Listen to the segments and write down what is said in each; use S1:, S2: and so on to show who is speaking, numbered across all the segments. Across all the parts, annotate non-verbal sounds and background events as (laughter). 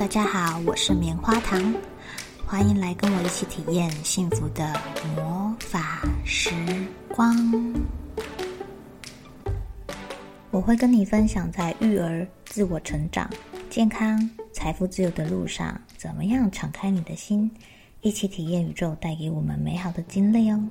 S1: 大家好，我是棉花糖，欢迎来跟我一起体验幸福的魔法时光。我会跟你分享在育儿、自我成长、健康、财富自由的路上，怎么样敞开你的心，一起体验宇宙带给我们美好的经历哦。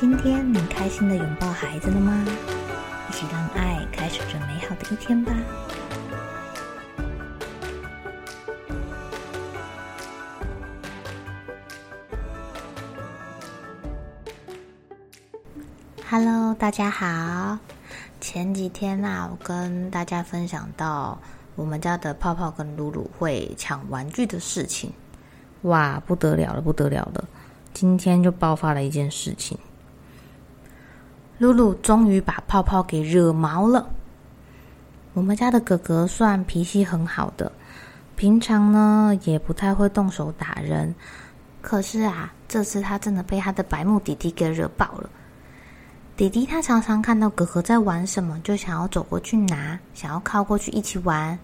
S1: 今天你开心的拥抱孩子了吗？一起让爱开始这美好的一天吧。Hello，大家好。前几天啊，我跟大家分享到我们家的泡泡跟露露会抢玩具的事情。哇，不得了了，不得了了！今天就爆发了一件事情。露露终于把泡泡给惹毛了。我们家的哥哥算脾气很好的，平常呢也不太会动手打人。可是啊，这次他真的被他的白目弟弟给惹爆了。弟弟他常常看到哥哥在玩什么，就想要走过去拿，想要靠过去一起玩。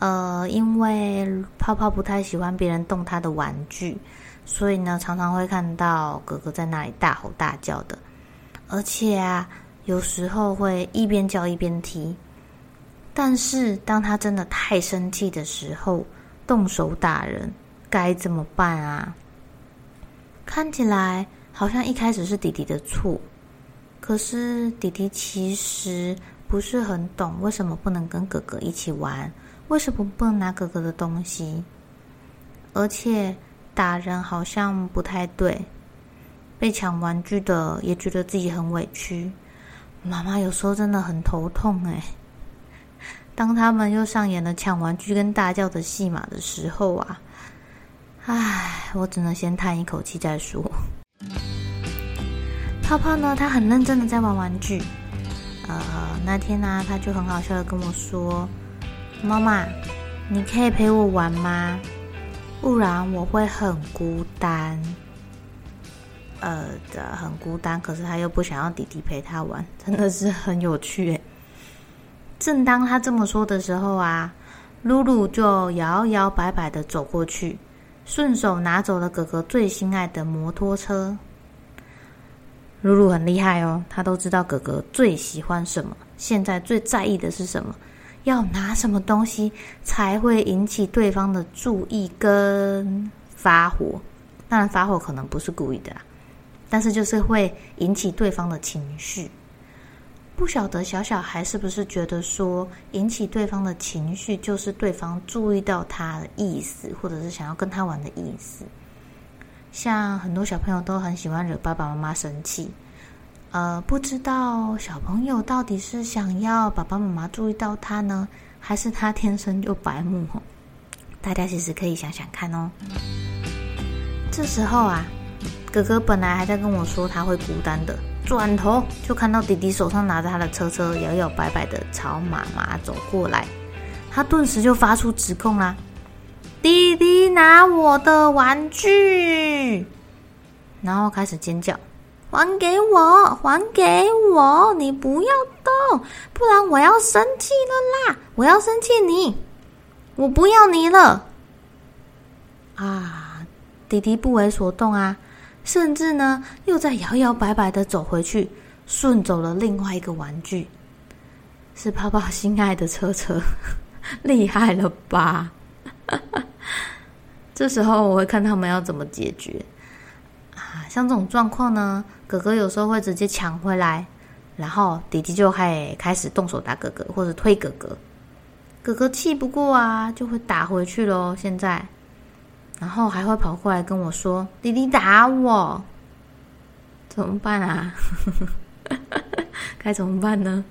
S1: 呃，因为泡泡不太喜欢别人动他的玩具，所以呢，常常会看到哥哥在那里大吼大叫的。而且啊，有时候会一边叫一边踢。但是当他真的太生气的时候，动手打人，该怎么办啊？看起来好像一开始是弟弟的错，可是弟弟其实不是很懂为什么不能跟哥哥一起玩，为什么不能拿哥哥的东西？而且打人好像不太对。被抢玩具的也觉得自己很委屈，妈妈有时候真的很头痛哎。当他们又上演了抢玩具跟大叫的戏码的时候啊，唉，我只能先叹一口气再说。泡泡呢，他很认真的在玩玩具。呃，那天呢，他就很好笑的跟我说：“妈妈，你可以陪我玩吗？不然我会很孤单。”呃的很孤单，可是他又不想要弟弟陪他玩，真的是很有趣诶。正当他这么说的时候啊，露露就摇摇摆摆的走过去，顺手拿走了哥哥最心爱的摩托车。露露很厉害哦，他都知道哥哥最喜欢什么，现在最在意的是什么，要拿什么东西才会引起对方的注意跟发火。当然，发火可能不是故意的啦。但是就是会引起对方的情绪，不晓得小小孩是不是觉得说引起对方的情绪就是对方注意到他的意思，或者是想要跟他玩的意思。像很多小朋友都很喜欢惹爸爸妈妈生气，呃，不知道小朋友到底是想要爸爸妈妈注意到他呢，还是他天生就白目？大家其实可以想想看哦。这时候啊。哥哥本来还在跟我说他会孤单的，转头就看到弟弟手上拿着他的车车，摇摇摆摆的朝妈妈走过来，他顿时就发出指控啦：“弟弟拿我的玩具！”然后开始尖叫：“还给我，还给我！你不要动，不然我要生气了啦！我要生气你，我不要你了！”啊，弟弟不为所动啊。甚至呢，又在摇摇摆摆的走回去，顺走了另外一个玩具，是泡泡心爱的车车，(laughs) 厉害了吧？哈 (laughs) 哈这时候我会看他们要怎么解决啊。像这种状况呢，哥哥有时候会直接抢回来，然后弟弟就会开始动手打哥哥或者推哥哥，哥哥气不过啊，就会打回去喽。现在。然后还会跑过来跟我说：“弟弟打我，怎么办啊？(laughs) 该怎么办呢？”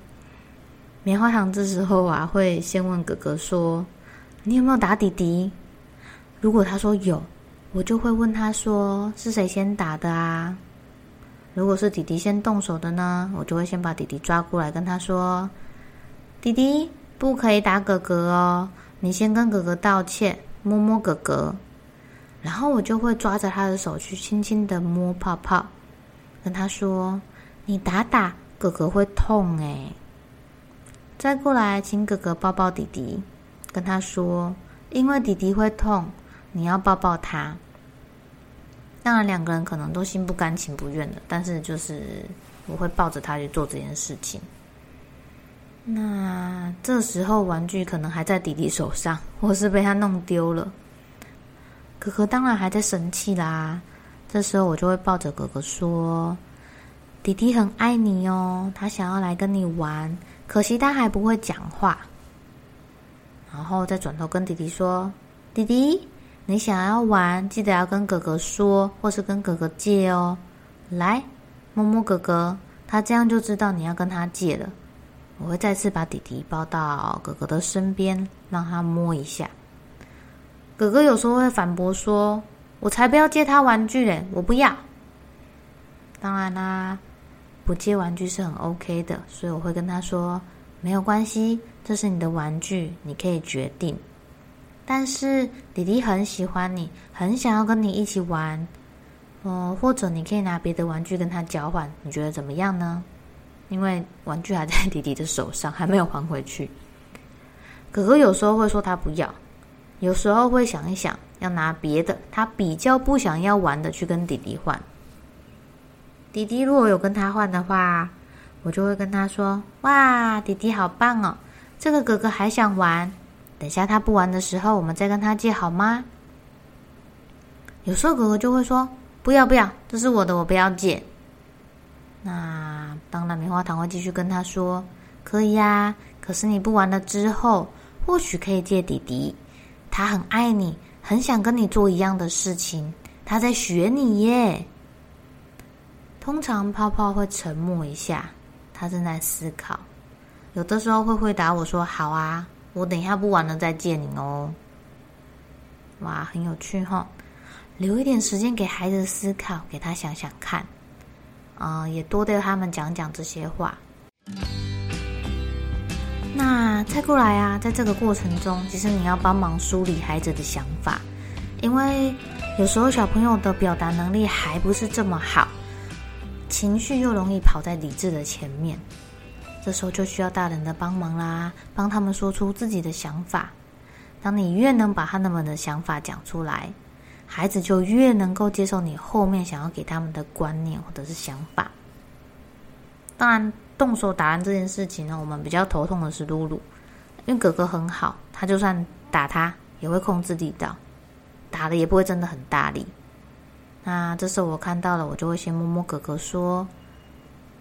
S1: 棉花糖这时候啊，会先问哥哥说：“你有没有打弟弟？”如果他说有，我就会问他说：“是谁先打的啊？”如果是弟弟先动手的呢，我就会先把弟弟抓过来跟他说：“弟弟不可以打哥哥哦，你先跟哥哥道歉，摸摸哥哥。”然后我就会抓着他的手去轻轻的摸泡泡，跟他说：“你打打哥哥会痛哎。再过来，请哥哥抱抱弟弟，跟他说，因为弟弟会痛，你要抱抱他。当然，两个人可能都心不甘情不愿的，但是就是我会抱着他去做这件事情。那这时候玩具可能还在弟弟手上，或是被他弄丢了。哥哥当然还在生气啦。这时候我就会抱着哥哥说：“弟弟很爱你哦，他想要来跟你玩，可惜他还不会讲话。”然后再转头跟弟弟说：“弟弟，你想要玩，记得要跟哥哥说，或是跟哥哥借哦。来，摸摸哥哥，他这样就知道你要跟他借了。”我会再次把弟弟抱到哥哥的身边，让他摸一下。哥哥有时候会反驳说：“我才不要借他玩具嘞，我不要。”当然啦，不借玩具是很 OK 的，所以我会跟他说：“没有关系，这是你的玩具，你可以决定。”但是弟弟很喜欢你，很想要跟你一起玩，哦，或者你可以拿别的玩具跟他交换，你觉得怎么样呢？因为玩具还在弟弟的手上，还没有还回去。哥哥有时候会说他不要，有时候会想一想要拿别的，他比较不想要玩的去跟弟弟换。弟弟如果有跟他换的话，我就会跟他说：“哇，弟弟好棒哦，这个哥哥还想玩。等下他不玩的时候，我们再跟他借好吗？”有时候哥哥就会说：“不要不要，这是我的，我不要借。”那当然，棉花糖会继续跟他说：“可以呀，可是你不玩了之后，或许可以借弟弟。他很爱你，很想跟你做一样的事情，他在学你耶。”通常泡泡会沉默一下，他正在思考。有的时候会回答我说：“好啊，我等一下不玩了再见你哦。”哇，很有趣哈！留一点时间给孩子思考，给他想想看。啊，也多对他们讲讲这些话。那再过来啊，在这个过程中，其实你要帮忙梳理孩子的想法，因为有时候小朋友的表达能力还不是这么好，情绪又容易跑在理智的前面，这时候就需要大人的帮忙啦，帮他们说出自己的想法。当你越能把他们的想法讲出来。孩子就越能够接受你后面想要给他们的观念或者是想法。当然，动手打人这件事情呢，我们比较头痛的是露露，因为哥哥很好，他就算打他也会控制力道，打的也不会真的很大力。那这时候我看到了，我就会先摸摸哥哥说：“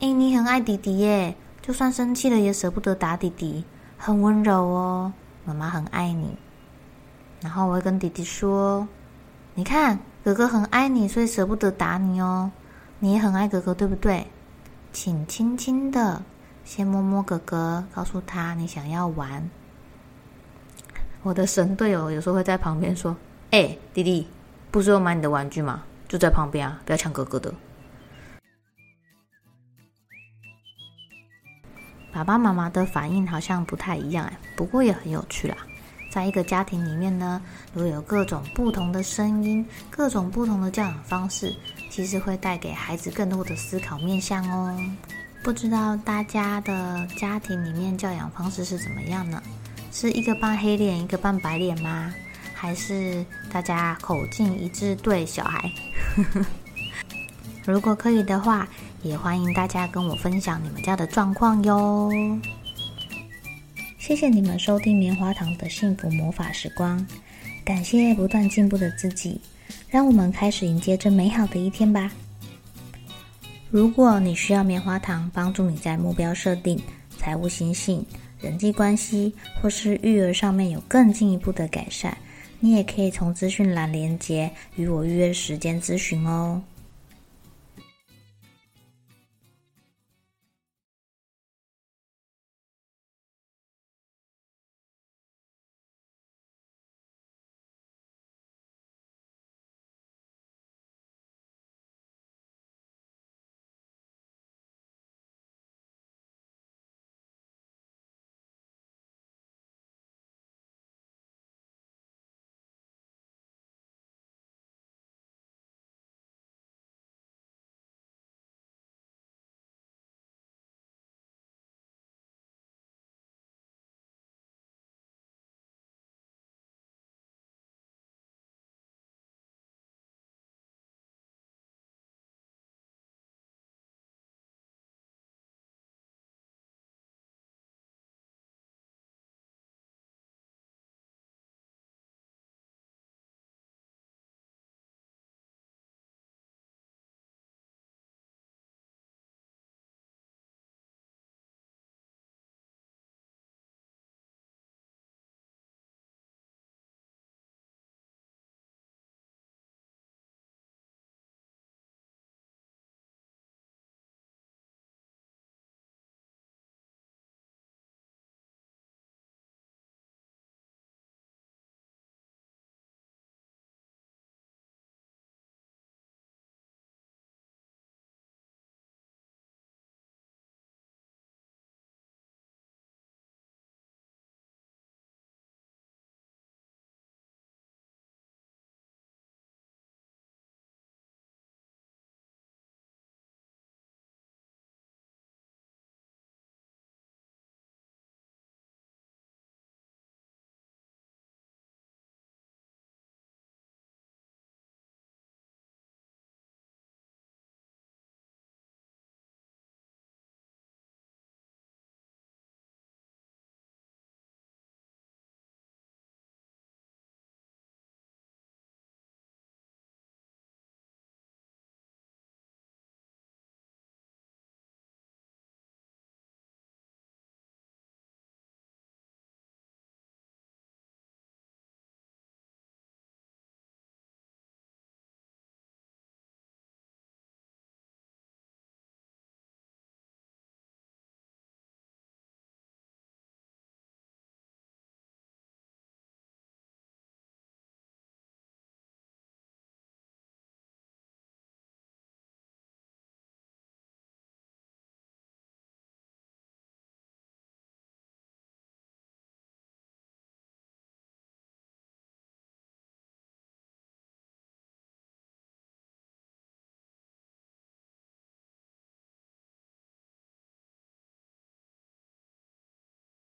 S1: 哎，你很爱弟弟耶，就算生气了也舍不得打弟弟，很温柔哦，妈妈很爱你。”然后我会跟弟弟说。你看，哥哥很爱你，所以舍不得打你哦。你也很爱哥哥，对不对？请轻轻的先摸摸哥哥，告诉他你想要玩。我的神队友有时候会在旁边说：“哎，弟弟，不是要买你的玩具吗？就在旁边啊，不要抢哥哥的。”爸爸妈妈的反应好像不太一样哎，不过也很有趣啦。在一个家庭里面呢，如果有各种不同的声音、各种不同的教养方式，其实会带给孩子更多的思考面向哦。不知道大家的家庭里面教养方式是怎么样呢？是一个扮黑脸，一个扮白脸吗？还是大家口径一致对小孩？(laughs) 如果可以的话，也欢迎大家跟我分享你们家的状况哟。谢谢你们收听棉花糖的幸福魔法时光，感谢不断进步的自己，让我们开始迎接这美好的一天吧。如果你需要棉花糖帮助你在目标设定、财务心性、人际关系或是育儿上面有更进一步的改善，你也可以从资讯栏连接与我预约时间咨询哦。